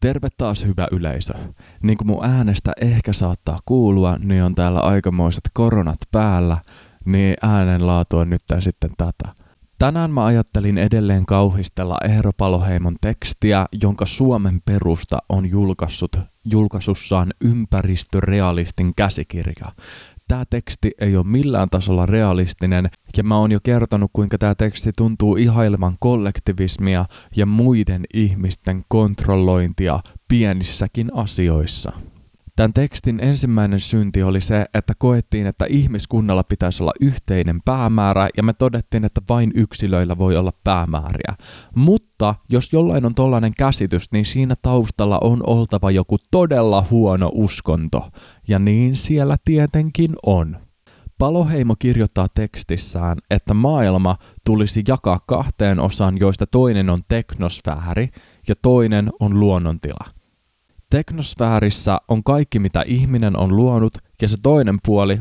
Terve taas hyvä yleisö. Niin kuin mun äänestä ehkä saattaa kuulua, niin on täällä aikamoiset koronat päällä, niin äänenlaatu on nyt sitten tätä. Tänään mä ajattelin edelleen kauhistella Eero Paloheimon tekstiä, jonka Suomen perusta on julkaissut julkaisussaan ympäristörealistin käsikirja. Tämä teksti ei ole millään tasolla realistinen, ja mä oon jo kertonut, kuinka tämä teksti tuntuu ihailevan kollektivismia ja muiden ihmisten kontrollointia pienissäkin asioissa. Tämän tekstin ensimmäinen synti oli se, että koettiin, että ihmiskunnalla pitäisi olla yhteinen päämäärä ja me todettiin, että vain yksilöillä voi olla päämääriä. Mutta jos jollain on tollainen käsitys, niin siinä taustalla on oltava joku todella huono uskonto. Ja niin siellä tietenkin on. Paloheimo kirjoittaa tekstissään, että maailma tulisi jakaa kahteen osaan, joista toinen on teknosfääri ja toinen on luonnontila. Teknosfäärissä on kaikki, mitä ihminen on luonut, ja se toinen puoli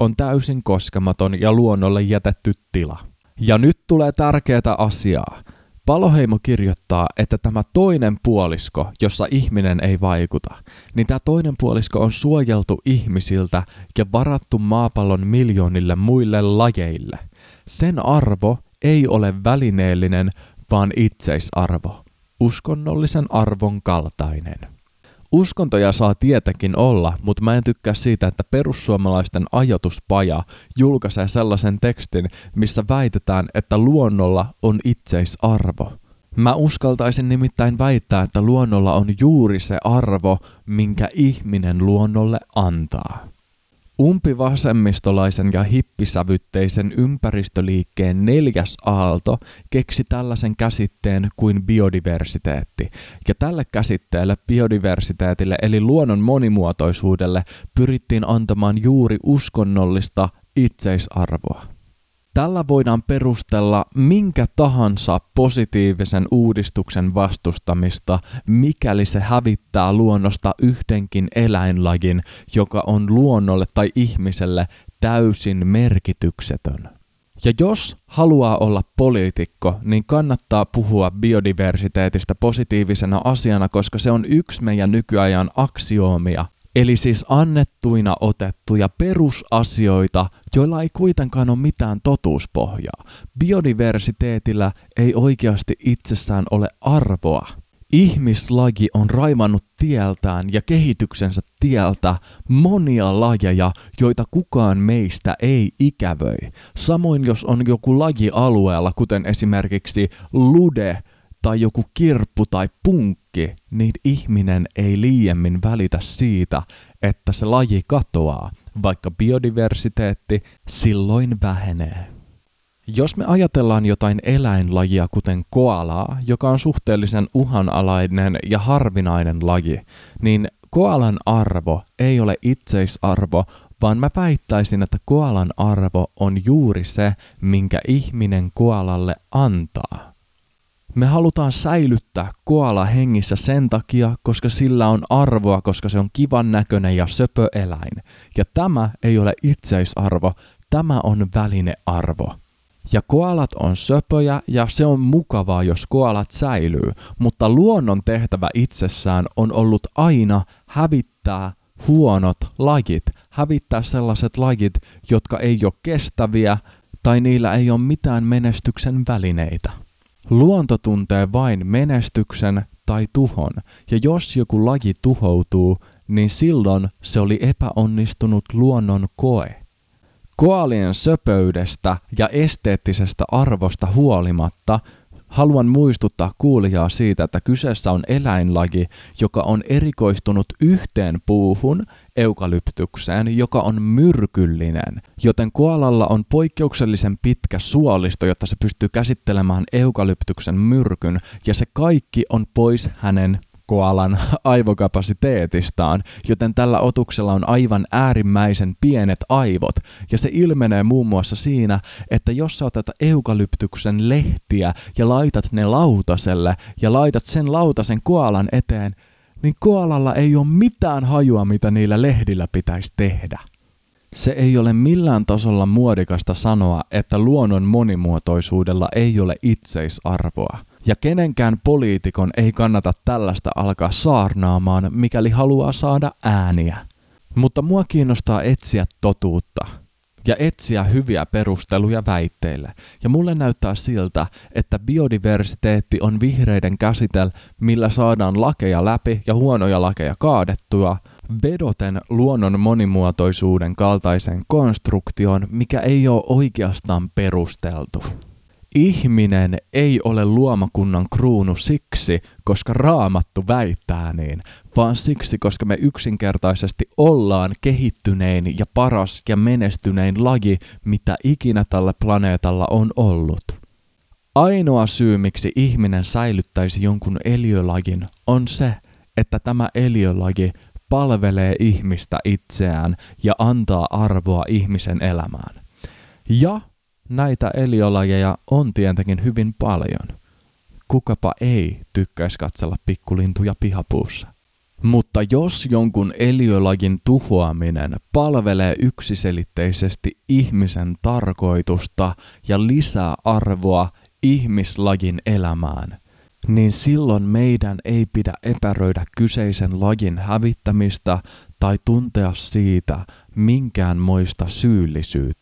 on täysin koskematon ja luonnolle jätetty tila. Ja nyt tulee tärkeää asiaa. Paloheimo kirjoittaa, että tämä toinen puolisko, jossa ihminen ei vaikuta, niin tämä toinen puolisko on suojeltu ihmisiltä ja varattu maapallon miljoonille muille lajeille. Sen arvo ei ole välineellinen, vaan itseisarvo, uskonnollisen arvon kaltainen. Uskontoja saa tietenkin olla, mutta mä en tykkää siitä, että perussuomalaisten ajatuspaja julkaisee sellaisen tekstin, missä väitetään, että luonnolla on itseisarvo. Mä uskaltaisin nimittäin väittää, että luonnolla on juuri se arvo, minkä ihminen luonnolle antaa. Umpivasemmistolaisen ja hippisävytteisen ympäristöliikkeen neljäs aalto keksi tällaisen käsitteen kuin biodiversiteetti, ja tälle käsitteelle biodiversiteetille eli luonnon monimuotoisuudelle pyrittiin antamaan juuri uskonnollista itseisarvoa. Tällä voidaan perustella minkä tahansa positiivisen uudistuksen vastustamista, mikäli se hävittää luonnosta yhdenkin eläinlajin, joka on luonnolle tai ihmiselle täysin merkityksetön. Ja jos haluaa olla poliitikko, niin kannattaa puhua biodiversiteetistä positiivisena asiana, koska se on yksi meidän nykyajan aksioomia, Eli siis annettuina otettuja perusasioita, joilla ei kuitenkaan ole mitään totuuspohjaa. Biodiversiteetillä ei oikeasti itsessään ole arvoa. Ihmislaji on raivannut tieltään ja kehityksensä tieltä monia lajeja, joita kukaan meistä ei ikävöi. Samoin jos on joku laji alueella, kuten esimerkiksi lude tai joku kirppu tai punkki, niin ihminen ei liiemmin välitä siitä, että se laji katoaa, vaikka biodiversiteetti silloin vähenee. Jos me ajatellaan jotain eläinlajia kuten koalaa, joka on suhteellisen uhanalainen ja harvinainen laji, niin koalan arvo ei ole itseisarvo, vaan mä väittäisin, että koalan arvo on juuri se, minkä ihminen koalalle antaa. Me halutaan säilyttää koala hengissä sen takia, koska sillä on arvoa, koska se on kivan näköinen ja söpö eläin. Ja tämä ei ole itseisarvo, tämä on välinearvo. Ja koalat on söpöjä ja se on mukavaa, jos koalat säilyy, mutta luonnon tehtävä itsessään on ollut aina hävittää huonot lajit, hävittää sellaiset lajit, jotka ei ole kestäviä tai niillä ei ole mitään menestyksen välineitä. Luonto tuntee vain menestyksen tai tuhon, ja jos joku laji tuhoutuu, niin silloin se oli epäonnistunut luonnon koe. Koalien söpöydestä ja esteettisestä arvosta huolimatta Haluan muistuttaa kuulijaa siitä, että kyseessä on eläinlaji, joka on erikoistunut yhteen puuhun, eukalyptukseen, joka on myrkyllinen, joten koalalla on poikkeuksellisen pitkä suolisto, jotta se pystyy käsittelemään eukalyptuksen myrkyn, ja se kaikki on pois hänen koalan aivokapasiteetistaan, joten tällä otuksella on aivan äärimmäisen pienet aivot, ja se ilmenee muun muassa siinä, että jos sä otat eukalyptuksen lehtiä ja laitat ne lautaselle ja laitat sen lautasen koalan eteen, niin koalalla ei ole mitään hajua, mitä niillä lehdillä pitäisi tehdä. Se ei ole millään tasolla muodikasta sanoa, että luonnon monimuotoisuudella ei ole itseisarvoa. Ja kenenkään poliitikon ei kannata tällaista alkaa saarnaamaan, mikäli haluaa saada ääniä. Mutta mua kiinnostaa etsiä totuutta ja etsiä hyviä perusteluja väitteille. Ja mulle näyttää siltä, että biodiversiteetti on vihreiden käsitel, millä saadaan lakeja läpi ja huonoja lakeja kaadettua, vedoten luonnon monimuotoisuuden kaltaiseen konstruktioon, mikä ei ole oikeastaan perusteltu. Ihminen ei ole luomakunnan kruunu siksi, koska raamattu väittää niin, vaan siksi, koska me yksinkertaisesti ollaan kehittynein ja paras ja menestynein laji, mitä ikinä tällä planeetalla on ollut. Ainoa syy, miksi ihminen säilyttäisi jonkun eliölajin, on se, että tämä eliölaji palvelee ihmistä itseään ja antaa arvoa ihmisen elämään. Ja näitä eliölajeja on tietenkin hyvin paljon. Kukapa ei tykkäisi katsella pikkulintuja pihapuussa. Mutta jos jonkun eliölajin tuhoaminen palvelee yksiselitteisesti ihmisen tarkoitusta ja lisää arvoa ihmislajin elämään, niin silloin meidän ei pidä epäröidä kyseisen lajin hävittämistä tai tuntea siitä minkäänmoista syyllisyyttä.